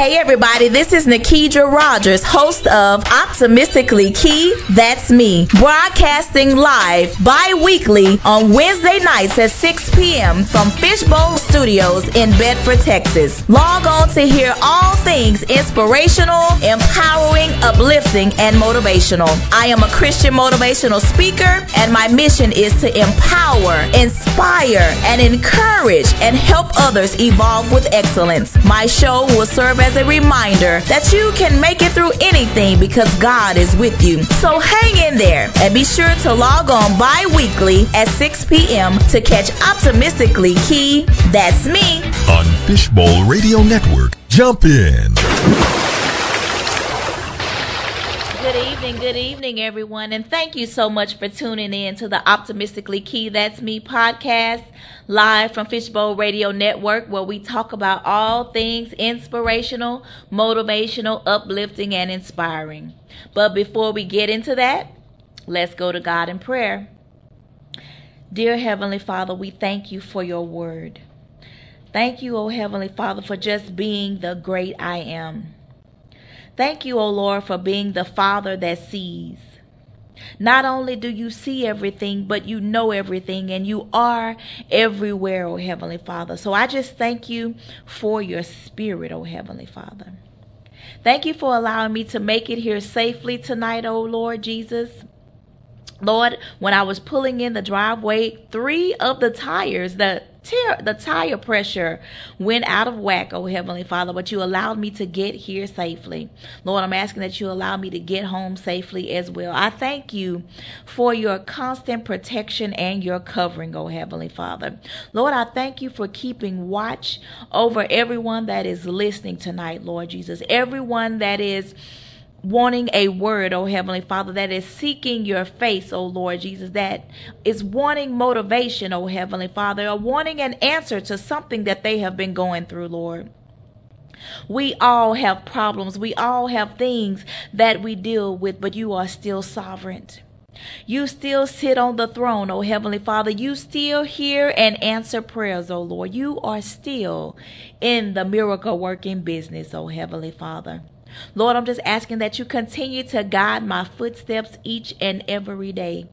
Hey everybody, this is Nikedra Rogers, host of Optimistically Ke, That's Me, broadcasting live bi-weekly on Wednesday nights at 6 p.m. from Fishbowl Studios in Bedford, Texas. Log on to hear all things inspirational, empowering, uplifting, and motivational. I am a Christian motivational speaker and my mission is to empower, inspire, and encourage and help others evolve with excellence. My show will serve as a reminder that you can make it through anything because God is with you. So hang in there and be sure to log on bi weekly at 6 p.m. to catch Optimistically Ke. That's me on Fishbowl Radio Network. Jump in. Good evening, everyone, and thank you so much for tuning in to the Optimistically Ke That's Me podcast, live from Fishbowl Radio Network, where we talk about all things inspirational, motivational, uplifting, and inspiring. But before we get into that, let's go to God in prayer. Dear Heavenly Father, we thank you for your word. Thank you, O Heavenly Father, for just being the great I am. Thank you, O Lord, for being the Father that sees. Not only do you see everything, but you know everything and you are everywhere, O Heavenly Father. So I just thank you for your spirit, O Heavenly Father. Thank you for allowing me to make it here safely tonight, O Lord Jesus. Lord, when I was pulling in the driveway, three of the tires, the the tire pressure went out of whack, oh Heavenly Father, but you allowed me to get here safely. Lord, I'm asking that you allow me to get home safely as well. I thank you for your constant protection and your covering, oh Heavenly Father. Lord, I thank you for keeping watch over everyone that is listening tonight, Lord Jesus. Everyone that is wanting a word, oh Heavenly Father, that is seeking your face, oh Lord Jesus, that is wanting motivation, oh Heavenly Father, or wanting an answer to something that they have been going through, Lord. We all have problems. We all have things that we deal with, but you are still sovereign. You still sit on the throne, O Heavenly Father. You still hear and answer prayers, O Lord. You are still in the miracle working business, O Heavenly Father. Lord, I'm just asking that you continue to guide my footsteps each and every day.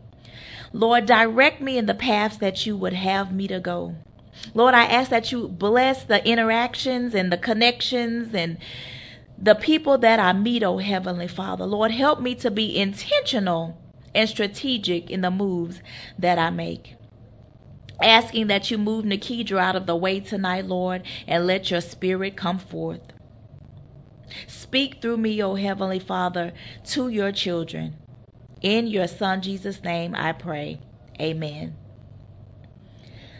Lord, direct me in the paths that you would have me to go. Lord, I ask that you bless the interactions and the connections and the people that I meet, oh Heavenly Father. Lord, help me to be intentional and strategic in the moves that I make. Asking that you move Nikedra out of the way tonight, Lord, and let your spirit come forth. Speak through me, O Heavenly Father, to your children. In your Son Jesus' name I pray. Amen.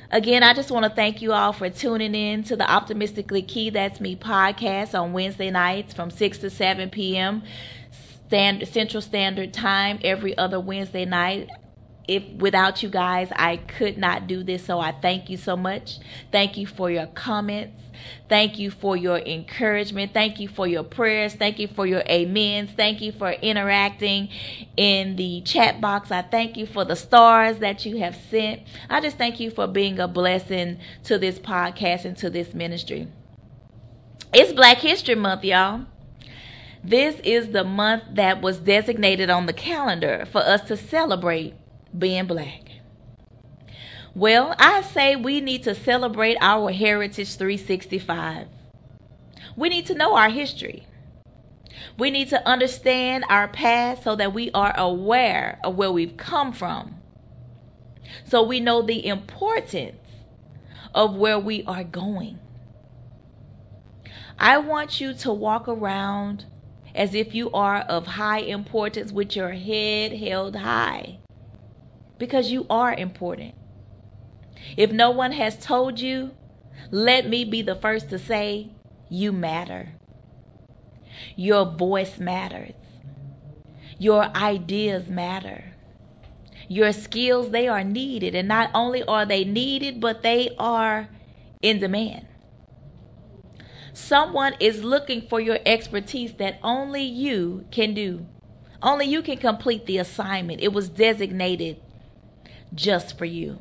Again, I just want to thank you all for tuning in to the Optimistically Ke That's Me podcast on Wednesday nights from 6 to 7 p.m. Central Standard Time every other Wednesday night if without you guys I could not do this so I thank you so much. Thank you for your comments. Thank you for your encouragement. Thank you for your prayers. Thank you for your amens. Thank you for interacting in the chat box. I thank you for the stars that you have sent. I just thank you for being a blessing to this podcast and to this ministry. It's Black History Month, y'all. This is the month that was designated on the calendar for us to celebrate being black. Well, I say we need to celebrate our Heritage 365. We need to know our history. We need to understand our past so that we are aware of where we've come from. So we know the importance of where we are going. I want you to walk around as if you are of high importance with your head held high because you are important. If no one has told you, let me be the first to say, you matter. Your voice matters. Your ideas matter. Your skills, they are needed. And not only are they needed, but they are in demand. Someone is looking for your expertise that only you can do. Only you can complete the assignment. It was designated just for you.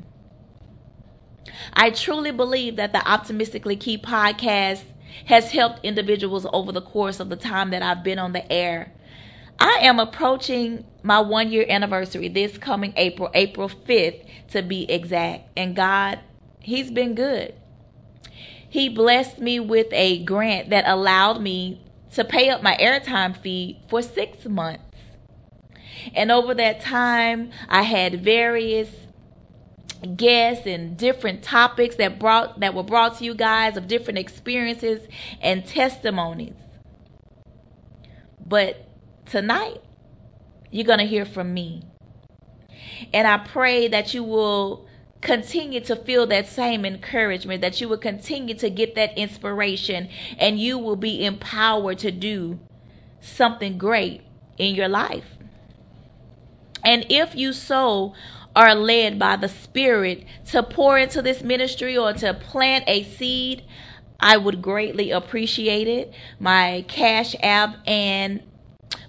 I truly believe that the Optimistically Ke podcast has helped individuals over the course of the time that I've been on the air. I am approaching my one year anniversary this coming April, April 5th to be exact. And God, He's been good. He blessed me with a grant that allowed me to pay up my airtime fee for six months. And over that time, I had various guests and different topics that brought that were brought to you guys of different experiences and testimonies. But tonight, you're going to hear from me. And I pray that you will continue to feel that same encouragement, that you will continue to get that inspiration, and you will be empowered to do something great in your life. And if you so are led by the Spirit to pour into this ministry or to plant a seed, I would greatly appreciate it. My Cash App and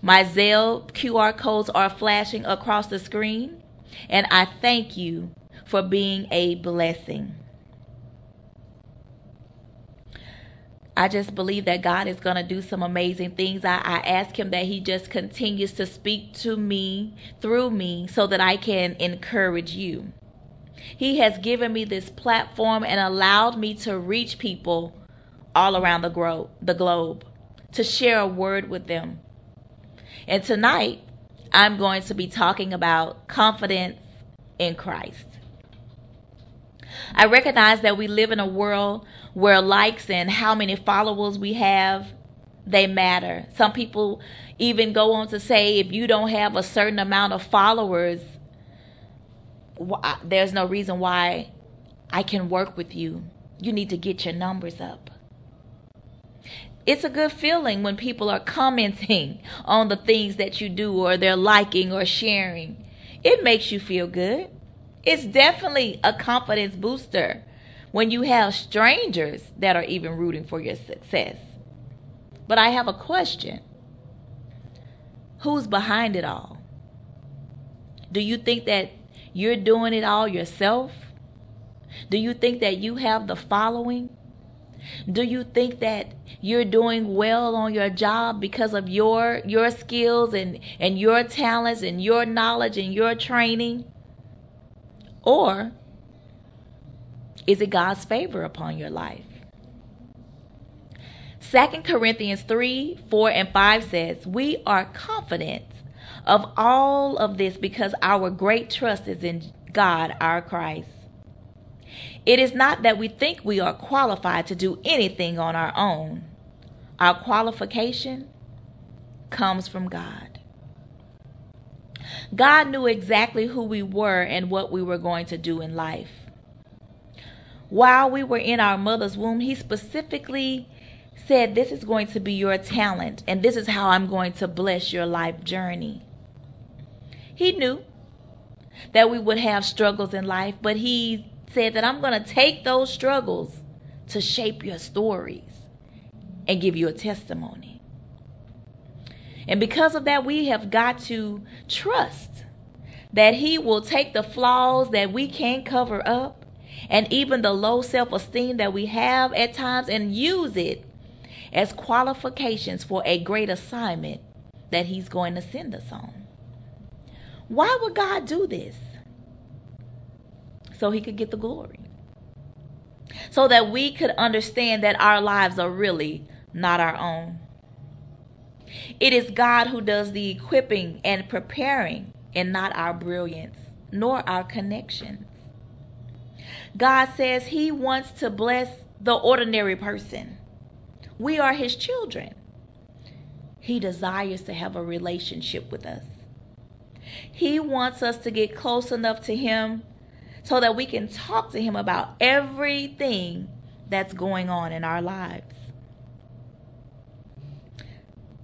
my Zelle QR codes are flashing across the screen. And I thank you for being a blessing. I just believe that God is going to do some amazing things. I, I ask Him that He just continues to speak to me through me so that I can encourage you. He has given me this platform and allowed me to reach people all around the, gro- the globe, to share a word with them. And tonight, I'm going to be talking about confidence in Christ. I recognize that we live in a world where likes and how many followers we have they matter. Some people even go on to say if you don't have a certain amount of followers there's no reason why I can work with you. You need to get your numbers up. It's a good feeling when people are commenting on the things that you do or they're liking or sharing. It makes you feel good. It's definitely a confidence booster when you have strangers that are even rooting for your success. But I have a question Who's behind it all? Do you think that you're doing it all yourself? Do you think that you have the following? Do you think that you're doing well on your job because of your your skills and and your talents and your knowledge and your training? Or is it God's favor upon your life? 2 Corinthians 3 4 and 5 says, We are confident of all of this because our great trust is in God, our Christ. It is not that we think we are qualified to do anything on our own. Our qualification comes from God. God knew exactly who we were and what we were going to do in life. While we were in our mother's womb, He specifically said, This is going to be your talent, and this is how I'm going to bless your life journey. He knew that we would have struggles in life, but He said that I'm going to take those struggles to shape your stories and give you a testimony. And because of that, we have got to trust that He will take the flaws that we can't cover up and even the low self esteem that we have at times and use it as qualifications for a great assignment that He's going to send us on. Why would God do this? So He could get the glory. So that we could understand that our lives are really not our own. It is God who does the equipping and preparing, and not our brilliance, nor our connections. God says He wants to bless the ordinary person. We are His children. He desires to have a relationship with us. He wants us to get close enough to Him so that we can talk to Him about everything that's going on in our lives.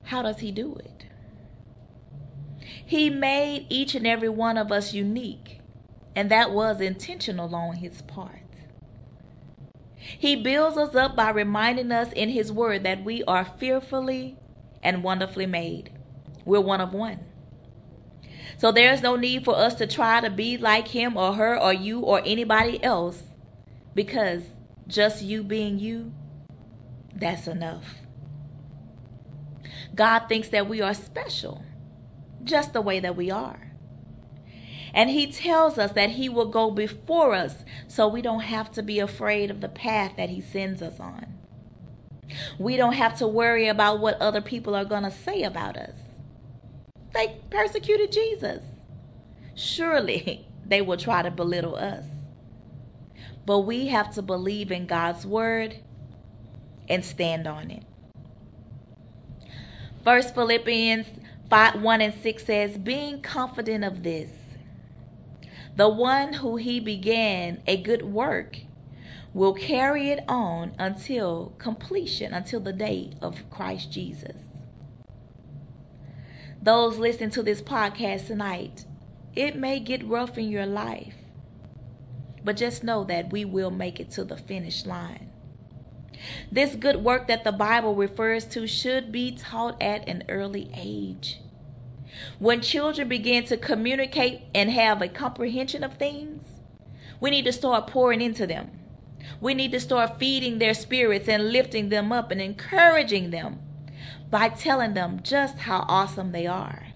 How does he do it? He made each and every one of us unique, and that was intentional on his part. He builds us up by reminding us in his word that we are fearfully and wonderfully made. We're one of one. So there's no need for us to try to be like him or her or you or anybody else because just you being you That's enough. God thinks that we are special, just the way that we are. And He tells us that He will go before us so we don't have to be afraid of the path that He sends us on. We don't have to worry about what other people are going to say about us. They persecuted Jesus. Surely they will try to belittle us. But we have to believe in God's word and stand on it. First Philippians 5, 1 and 6 says, Being confident of this, the one who he began a good work will carry it on until completion, until the day of Christ Jesus. Those listening to this podcast tonight, it may get rough in your life, but just know that we will make it to the finish line. This good work that the Bible refers to should be taught at an early age. When children begin to communicate and have a comprehension of things, we need to start pouring into them. We need to start feeding their spirits and lifting them up and encouraging them by telling them just how awesome they are,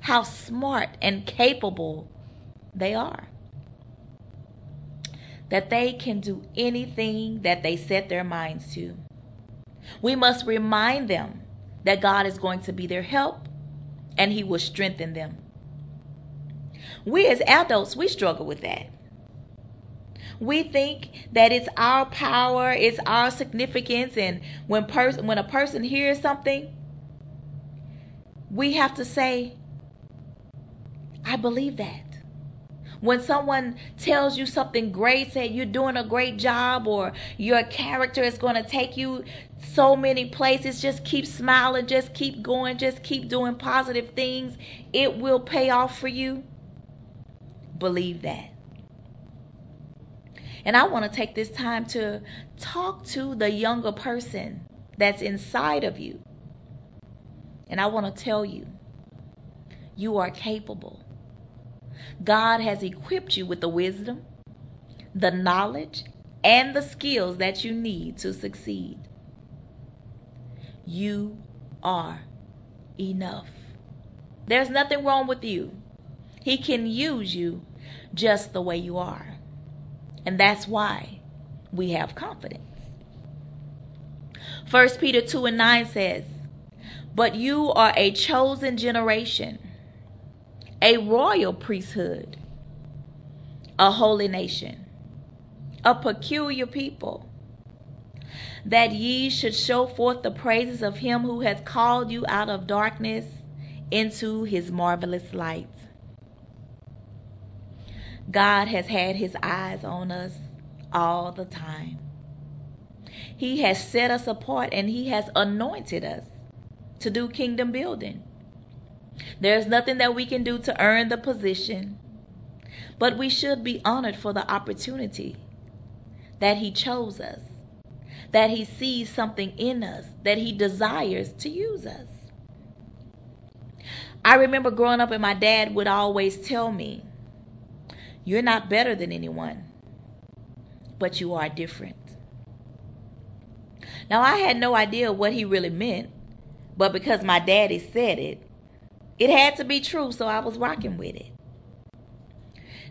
how smart and capable they are. That they can do anything that they set their minds to. We must remind them that God is going to be their help and He will strengthen them. We as adults, we struggle with that. We think that it's our power, it's our significance, and when person when a person hears something, we have to say, I believe that. When someone tells you something great, say you're doing a great job or your character is going to take you so many places, just keep smiling, just keep going, just keep doing positive things. It will pay off for you. Believe that. And I want to take this time to talk to the younger person that's inside of you. And I want to tell you, you are capable. God has equipped you with the wisdom, the knowledge, and the skills that you need to succeed. You are enough. There's nothing wrong with you. He can use you just the way you are. And that's why we have confidence. 1 Peter 2 and 9 says, But you are a chosen generation a royal priesthood, a holy nation, a peculiar people, that ye should show forth the praises of him who hath called you out of darkness into his marvelous light. God has had his eyes on us all the time. He has set us apart and he has anointed us to do kingdom building. There's nothing that we can do to earn the position, but we should be honored for the opportunity that He chose us, that He sees something in us, that He desires to use us. I remember growing up, and my dad would always tell me, You're not better than anyone, but you are different. Now, I had no idea what he really meant, but because my daddy said it, it had to be true, so I was rocking with it.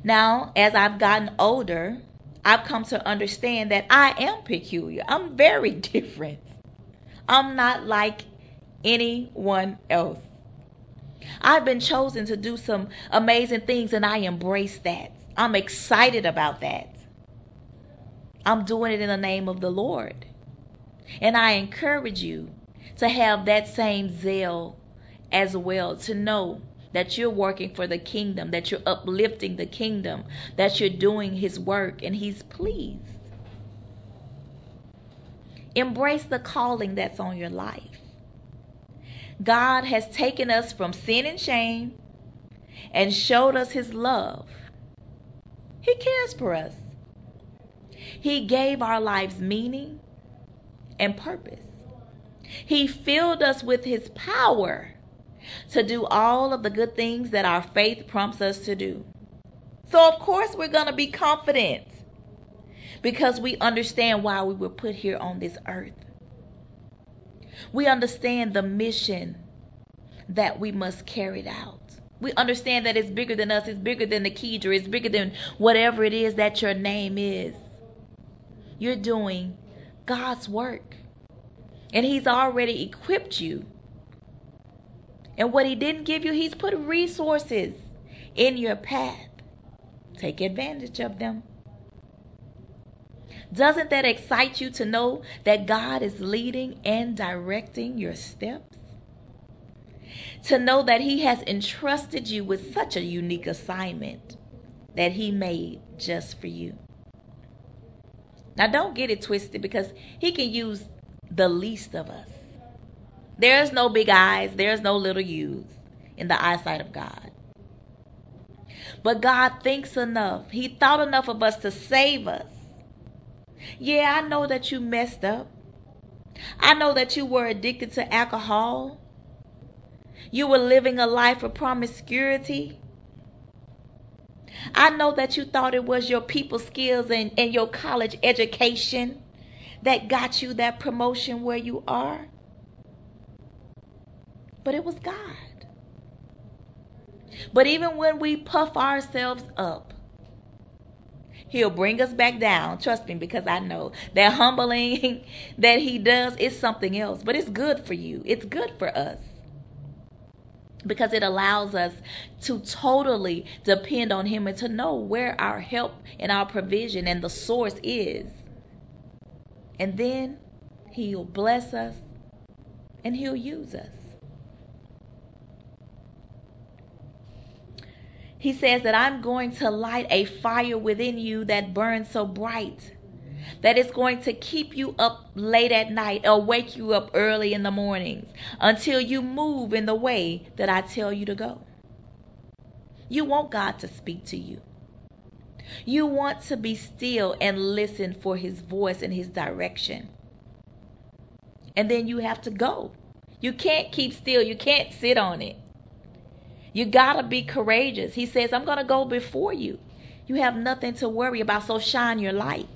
Now, as I've gotten older, I've come to understand that I am peculiar. I'm very different. I'm not like anyone else. I've been chosen to do some amazing things, and I embrace that. I'm excited about that. I'm doing it in the name of the Lord. And I encourage you to have that same zeal as well to know that you're working for the kingdom, that you're uplifting the kingdom, that you're doing his work, and he's pleased. Embrace the calling that's on your life. God has taken us from sin and shame and showed us his love. He cares for us. He gave our lives meaning and purpose. He filled us with his power to do all of the good things that our faith prompts us to do. So, of course, we're going to be confident because we understand why we were put here on this earth. We understand the mission that we must carry out. We understand that it's bigger than us, it's bigger than Nikedra, it's bigger than whatever it is that your name is. You're doing God's work. And He's already equipped you. And what He didn't give you, He's put resources in your path. Take advantage of them. Doesn't that excite you to know that God is leading and directing your steps? To know that He has entrusted you with such a unique assignment that He made just for you. Now, don't get it twisted because He can use the least of us. There's no big eyes, there's no little U's in the eyesight of God. But God thinks enough. He thought enough of us to save us yeah, I know that you messed up. I know that you were addicted to alcohol. You were living a life of promiscuity. I know that you thought it was your people skills and, and your college education that got you that promotion where you are. But it was God. But even when we puff ourselves up, He'll bring us back down. Trust me, because I know that humbling that He does is something else, but it's good for you. It's good for us because it allows us to totally depend on Him and to know where our help and our provision and the source is. And then He'll bless us and He'll use us. He says that I'm going to light a fire within you that burns so bright that it's going to keep you up late at night or wake you up early in the mornings until you move in the way that I tell you to go. You want God to speak to you. You want to be still and listen for his voice and his direction. And then you have to go. You can't keep still. You can't sit on it. You got to be courageous. He says, I'm going to go before you. You have nothing to worry about, so shine your light.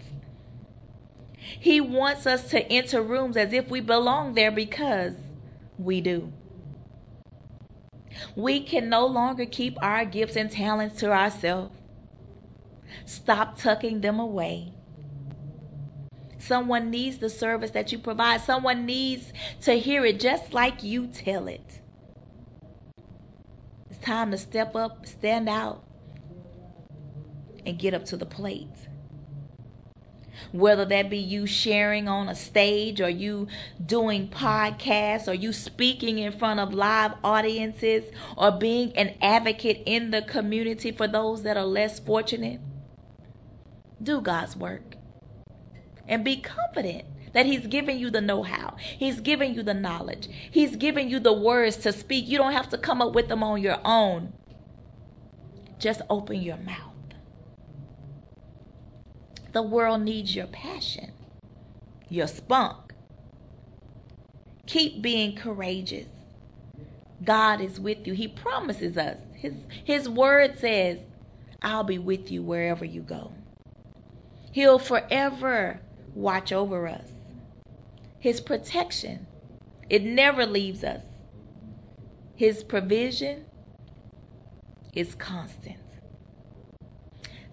He wants us to enter rooms as if we belong there because we do. We can no longer keep our gifts and talents to ourselves. Stop tucking them away. Someone needs the service that you provide. Someone needs to hear it just like you tell it time to step up, stand out, and get up to the plate. Whether that be you sharing on a stage or you doing podcasts or you speaking in front of live audiences or being an advocate in the community for those that are less fortunate, do God's work and be confident that He's giving you the know how, He's giving you the knowledge, He's giving you the words to speak. You don't have to come up with them on your own. Just open your mouth. The world needs your passion, your spunk. Keep being courageous. God is with you. He promises us. His, his word says, I'll be with you wherever you go. He'll forever watch over us. His protection, it never leaves us. His provision is constant.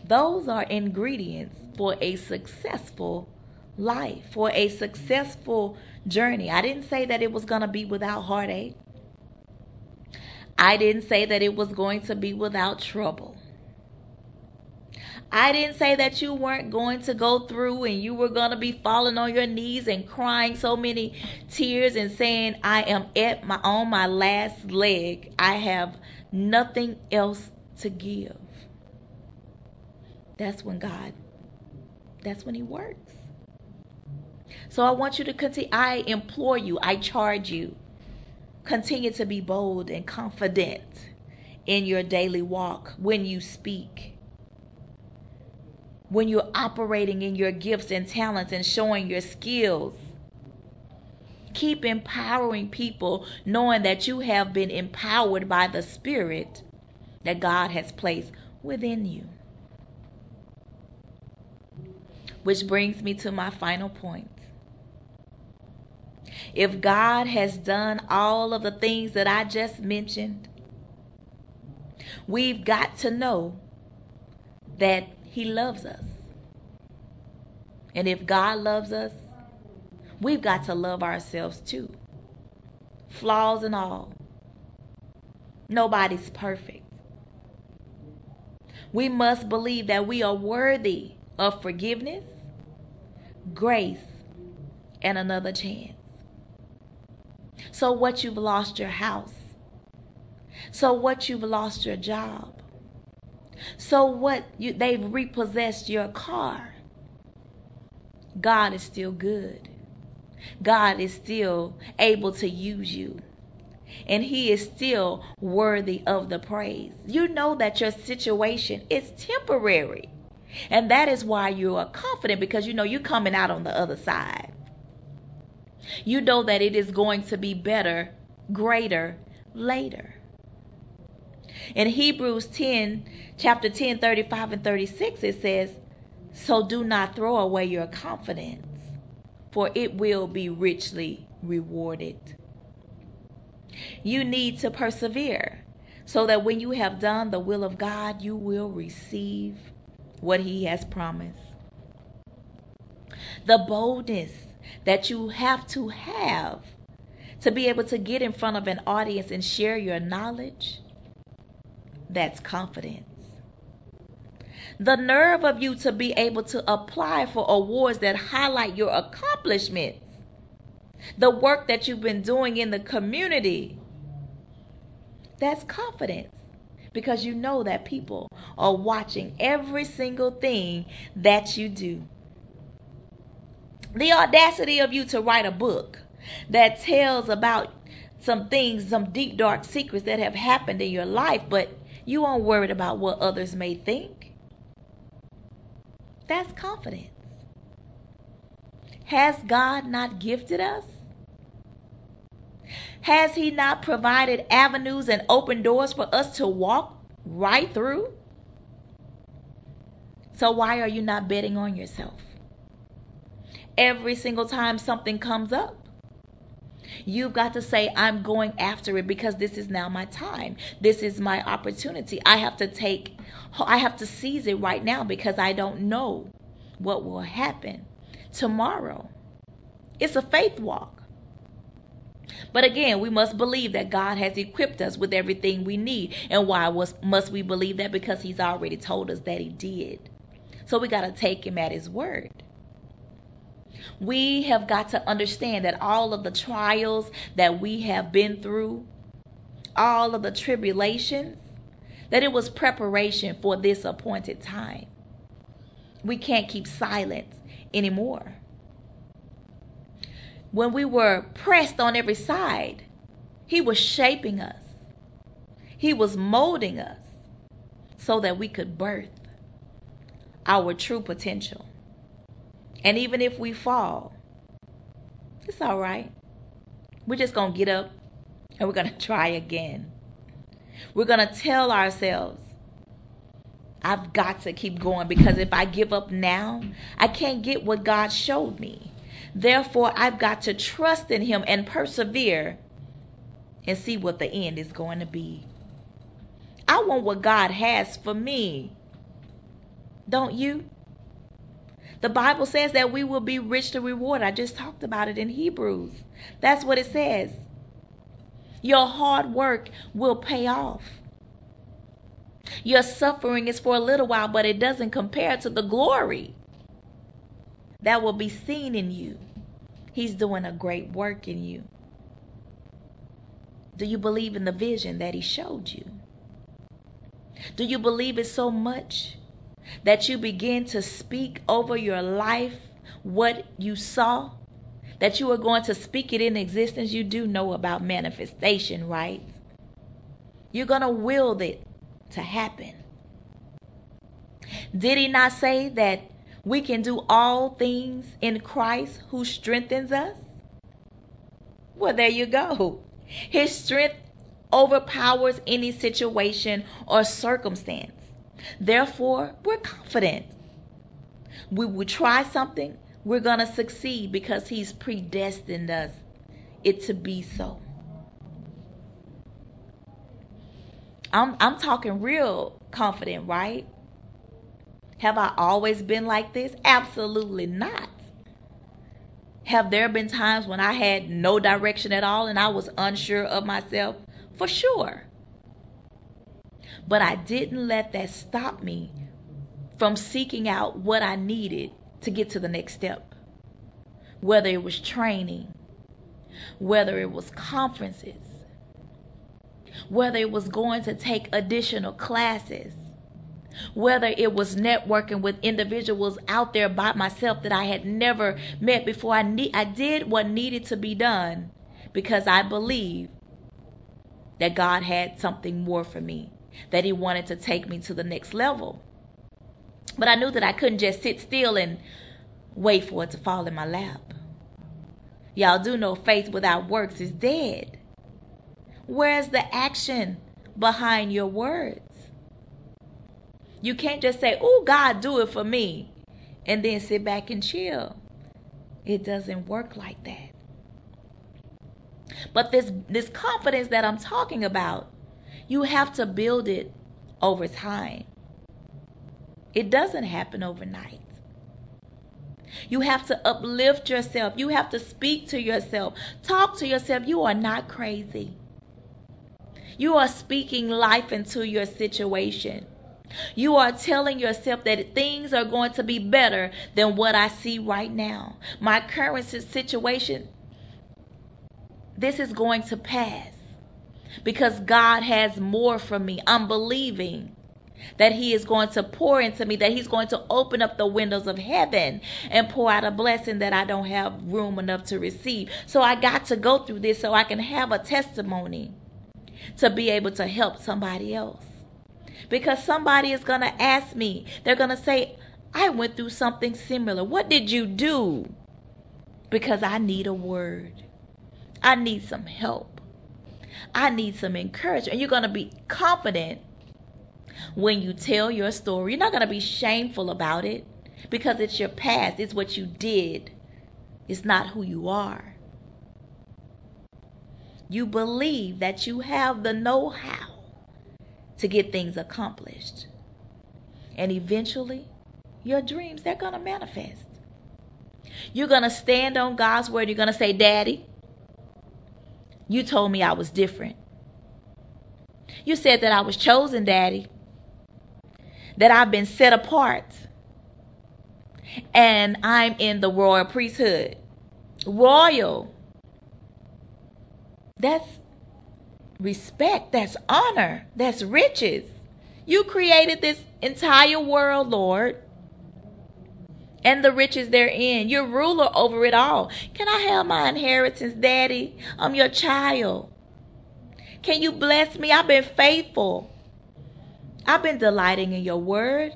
Those are ingredients for a successful life, for a successful journey. I didn't say that it was going to be without heartache. I didn't say that it was going to be without trouble. I didn't say that you weren't going to go through and you were going to be falling on your knees and crying so many tears and saying, I am at my on my last leg. I have nothing else to give. That's when God, that's when He works. So I want you to continue. I implore you, I charge you, continue to be bold and confident in your daily walk when you speak when you're operating in your gifts and talents and showing your skills. Keep empowering people, knowing that you have been empowered by the Spirit that God has placed within you. Which brings me to my final point. If God has done all of the things that I just mentioned, we've got to know that He loves us. And if God loves us, we've got to love ourselves too. Flaws and all. Nobody's perfect. We must believe that we are worthy of forgiveness, grace, and another chance. So, what you've lost your house. So, what you've lost your job. So, what you, they've repossessed your car. God is still good. God is still able to use you. And He is still worthy of the praise. You know that your situation is temporary. And that is why you are confident because you know you're coming out on the other side. You know that it is going to be better, greater later. In Hebrews 10, chapter 10, 35 and 36, it says, So do not throw away your confidence, for it will be richly rewarded. You need to persevere so that when you have done the will of God, you will receive what He has promised. The boldness that you have to have to be able to get in front of an audience and share your knowledge, that's confidence. The nerve of you to be able to apply for awards that highlight your accomplishments, the work that you've been doing in the community, that's confidence. Because you know that people are watching every single thing that you do. The audacity of you to write a book that tells about some things, some deep, dark secrets that have happened in your life, but you aren't worried about what others may think. That's confidence. Has God not gifted us? Has He not provided avenues and open doors for us to walk right through? So, why are you not betting on yourself? every single time something comes up. You've got to say, I'm going after it because this is now my time. This is my opportunity. I have to take, I have to seize it right now because I don't know what will happen tomorrow. It's a faith walk. But again, we must believe that God has equipped us with everything we need. And why was, must we believe that? Because He's already told us that He did. So we got to take Him at His word. We have got to understand that all of the trials that we have been through, all of the tribulations, that it was preparation for this appointed time. We can't keep silent anymore. When we were pressed on every side, He was shaping us, He was molding us so that we could birth our true potential. And even if we fall, it's all right. We're just going to get up and we're going to try again. We're going to tell ourselves, I've got to keep going because if I give up now, I can't get what God showed me. Therefore, I've got to trust in Him and persevere and see what the end is going to be. I want what God has for me. Don't you? The Bible says that we will be rich to reward. I just talked about it in Hebrews. That's what it says. Your hard work will pay off. Your suffering is for a little while, but it doesn't compare to the glory that will be seen in you. He's doing a great work in you. Do you believe in the vision that He showed you? Do you believe it so much that you begin to speak over your life what you saw, that you are going to speak it in existence, you do know about manifestation, right? You're going to will it to happen. Did he not say that we can do all things in Christ who strengthens us? Well, there you go. His strength overpowers any situation or circumstance. Therefore, we're confident. We will try something, we're going to succeed because He's predestined us it to be so. I'm I'm talking real confident, right? Have I always been like this? Absolutely not. Have there been times when I had no direction at all and I was unsure of myself? For sure. But I didn't let that stop me from seeking out what I needed to get to the next step. Whether it was training, whether it was conferences, whether it was going to take additional classes, whether it was networking with individuals out there by myself that I had never met before. I need I did what needed to be done because I believe that God had something more for me, that he wanted to take me to the next level. But I knew that I couldn't just sit still and wait for it to fall in my lap. Y'all do know faith without works is dead. Where's the action behind your words? You can't just say, Oh, God, do it for me, and then sit back and chill. It doesn't work like that. But this, this confidence that I'm talking about, you have to build it over time. It doesn't happen overnight. You have to uplift yourself. You have to speak to yourself. Talk to yourself. You are not crazy. You are speaking life into your situation. You are telling yourself that things are going to be better than what I see right now. My current situation, this is going to pass because God has more for me. I'm believing that He is going to pour into me, that He's going to open up the windows of heaven and pour out a blessing that I don't have room enough to receive. So I got to go through this so I can have a testimony to be able to help somebody else because somebody is going to ask me. They're going to say, I went through something similar. What did you do? Because I need a word. I need some help. I need some encouragement. And you're going to be confident when you tell your story. You're not going to be shameful about it because it's your past, it's what you did, it's not who you are. You believe that you have the know how to get things accomplished. And eventually, your dreams, they're going to manifest. You're going to stand on God's word. You're going to say, Daddy, you told me I was different. You said that I was chosen, Daddy, that I've been set apart, and I'm in the royal priesthood. Royal. That's respect, that's honor, that's riches. You created this entire world, Lord, and the riches therein. You're ruler over it all. Can I have my inheritance, Daddy? I'm your child. Can you bless me? I've been faithful. I've been delighting in your word.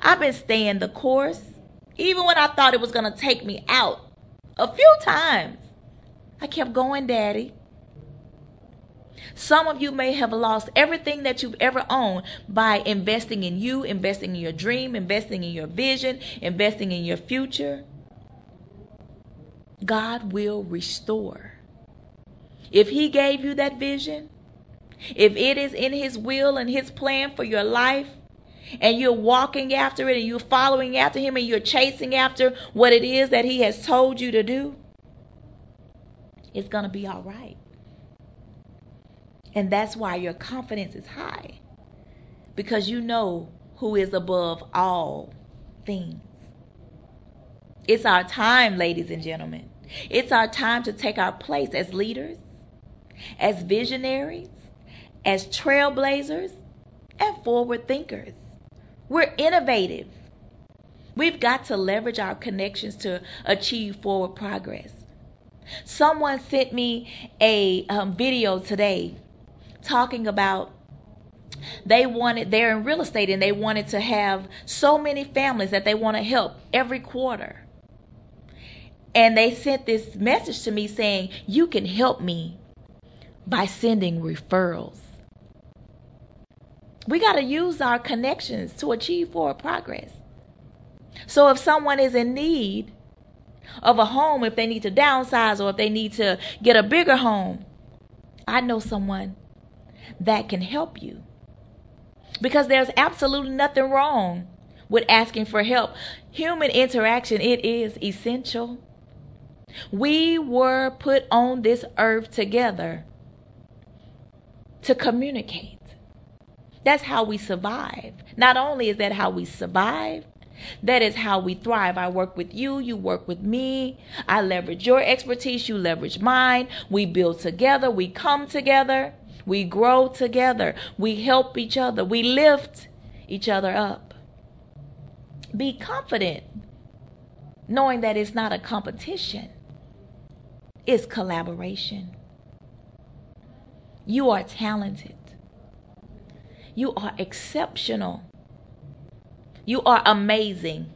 I've been staying the course. Even when I thought it was going to take me out a few times, I kept going, Daddy. Some of you may have lost everything that you've ever owned by investing in you, investing in your dream, investing in your vision, investing in your future. God will restore. If He gave you that vision, if it is in His will and His plan for your life, and you're walking after it and you're following after Him and you're chasing after what it is that He has told you to do, it's going to be all right. And that's why your confidence is high. Because you know who is above all things. It's our time, ladies and gentlemen. It's our time to take our place as leaders, as visionaries, as trailblazers, and forward thinkers. We're innovative. We've got to leverage our connections to achieve forward progress. Someone sent me a um, video today talking about they wanted they're in real estate and they wanted to have so many families that they want to help every quarter and they sent this message to me saying you can help me by sending referrals we got to use our connections to achieve forward progress so if someone is in need of a home if they need to downsize or if they need to get a bigger home. I know someone that can help you. Because there's absolutely nothing wrong with asking for help. Human interaction, it is essential. We were put on this earth together to communicate. That's how we survive. Not only is that how we survive, that is how we thrive. I work with you, you work with me. I leverage your expertise, you leverage mine. We build together, we come together, we grow together, we help each other, we lift each other up. Be confident, knowing that it's not a competition, it's collaboration. You are talented. You are exceptional. You are amazing.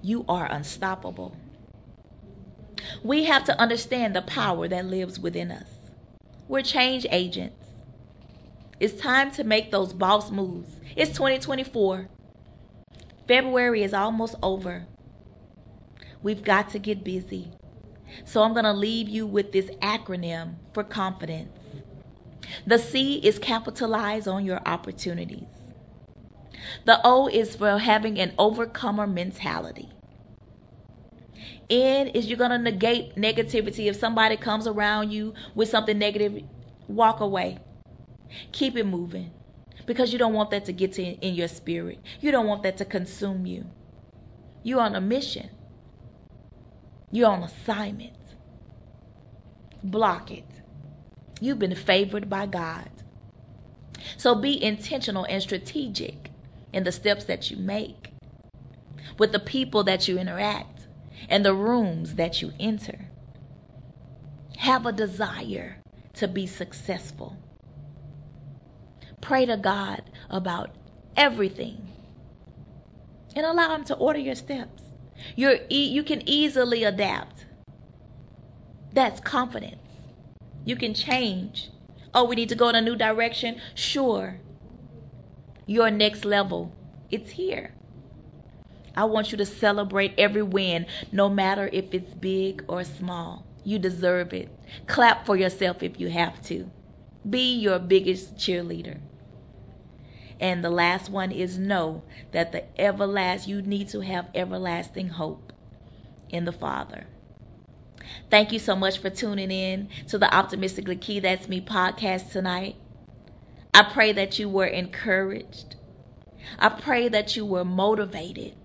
You are unstoppable. We have to understand the power that lives within us. We're change agents. It's time to make those boss moves. It's 2024. February is almost over. We've got to get busy. So I'm going to leave you with this acronym for confidence. The C is capitalize on your opportunities. The O is for having an overcomer mentality. N is you're going to negate negativity. If somebody comes around you with something negative, walk away. Keep it moving because you don't want that to get to in your spirit. You don't want that to consume you. You're on a mission. You're on assignment. Block it. You've been favored by God. So be intentional and strategic in the steps that you make, with the people that you interact, and the rooms that you enter. Have a desire to be successful. Pray to God about everything and allow Him to order your steps. You're e- you can easily adapt. That's confidence. You can change. Oh, we need to go in a new direction? Sure. Your next level, it's here. I want you to celebrate every win, no matter if it's big or small. You deserve it. Clap for yourself if you have to. Be your biggest cheerleader. And the last one is know that the everlast you need to have everlasting hope in the Father. Thank you so much for tuning in to the Optimistically Ke That's Me podcast tonight. I pray that you were encouraged. I pray that you were motivated.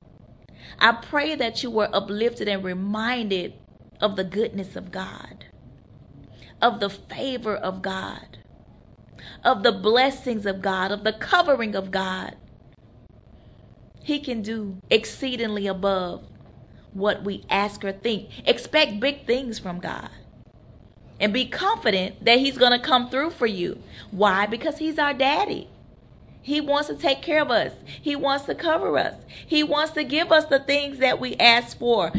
I pray that you were uplifted and reminded of the goodness of God, of the favor of God, of the blessings of God, of the covering of God. He can do exceedingly above what we ask or think. Expect big things from God. And be confident that He's going to come through for you. Why? Because He's our daddy. He wants to take care of us. He wants to cover us. He wants to give us the things that we ask for.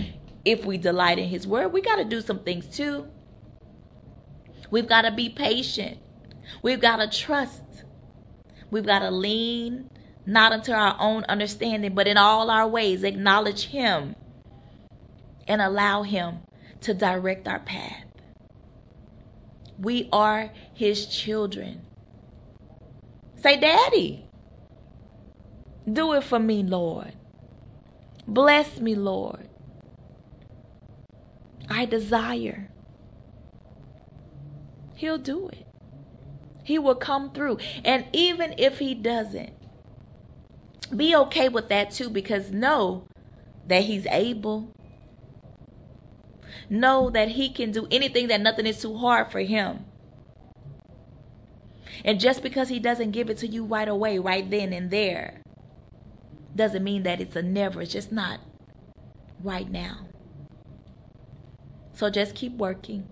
If we delight in His word, we got to do some things too. We've got to be patient. We've got to trust. We've got to lean not unto our own understanding, but in all our ways acknowledge Him and allow Him to direct our path. We are His children. Say, Daddy, do it for me, Lord. Bless me, Lord. I desire. He'll do it. He will come through. And even if He doesn't, be okay with that too because know that He's able know that he can do anything, that nothing is too hard for him. And just because he doesn't give it to you right away, right then and there, doesn't mean that it's a never. It's just not right now. So just keep working.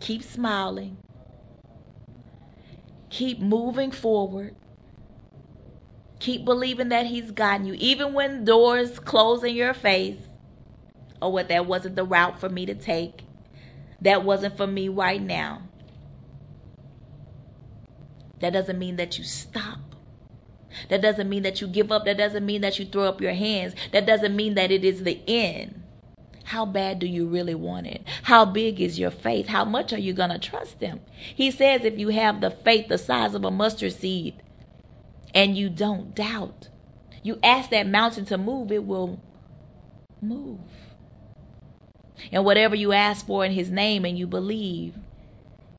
Keep smiling. Keep moving forward. Keep believing that He's gotten you. Even when doors close in your face, oh, or what that wasn't the route for me to take. That wasn't for me right now. That doesn't mean that you stop. That doesn't mean that you give up. That doesn't mean that you throw up your hands. That doesn't mean that it is the end. How bad do you really want it? How big is your faith? How much are you going to trust Him? He says if you have the faith the size of a mustard seed and you don't doubt, you ask that mountain to move, it will move. And whatever you ask for in His name and you believe,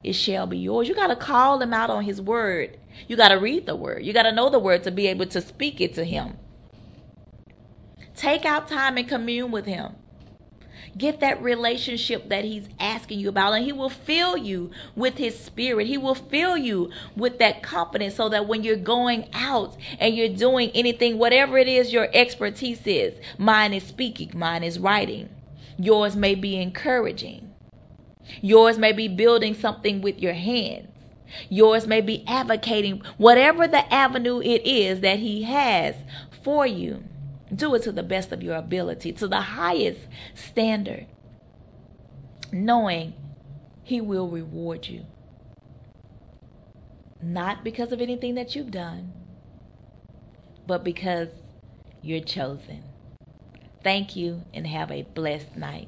it shall be yours. You got to call Him out on His word. You got to read the word. You got to know the word to be able to speak it to Him. Take out time and commune with Him. Get that relationship that He's asking you about, and He will fill you with His Spirit. He will fill you with that confidence so that when you're going out and you're doing anything, whatever it is your expertise is mine is speaking, mine is writing, yours may be encouraging, yours may be building something with your hands. Yours may be advocating whatever the avenue it is that He has for you. Do it to the best of your ability, to the highest standard, knowing He will reward you. Not because of anything that you've done, but because you're chosen. Thank you and have a blessed night.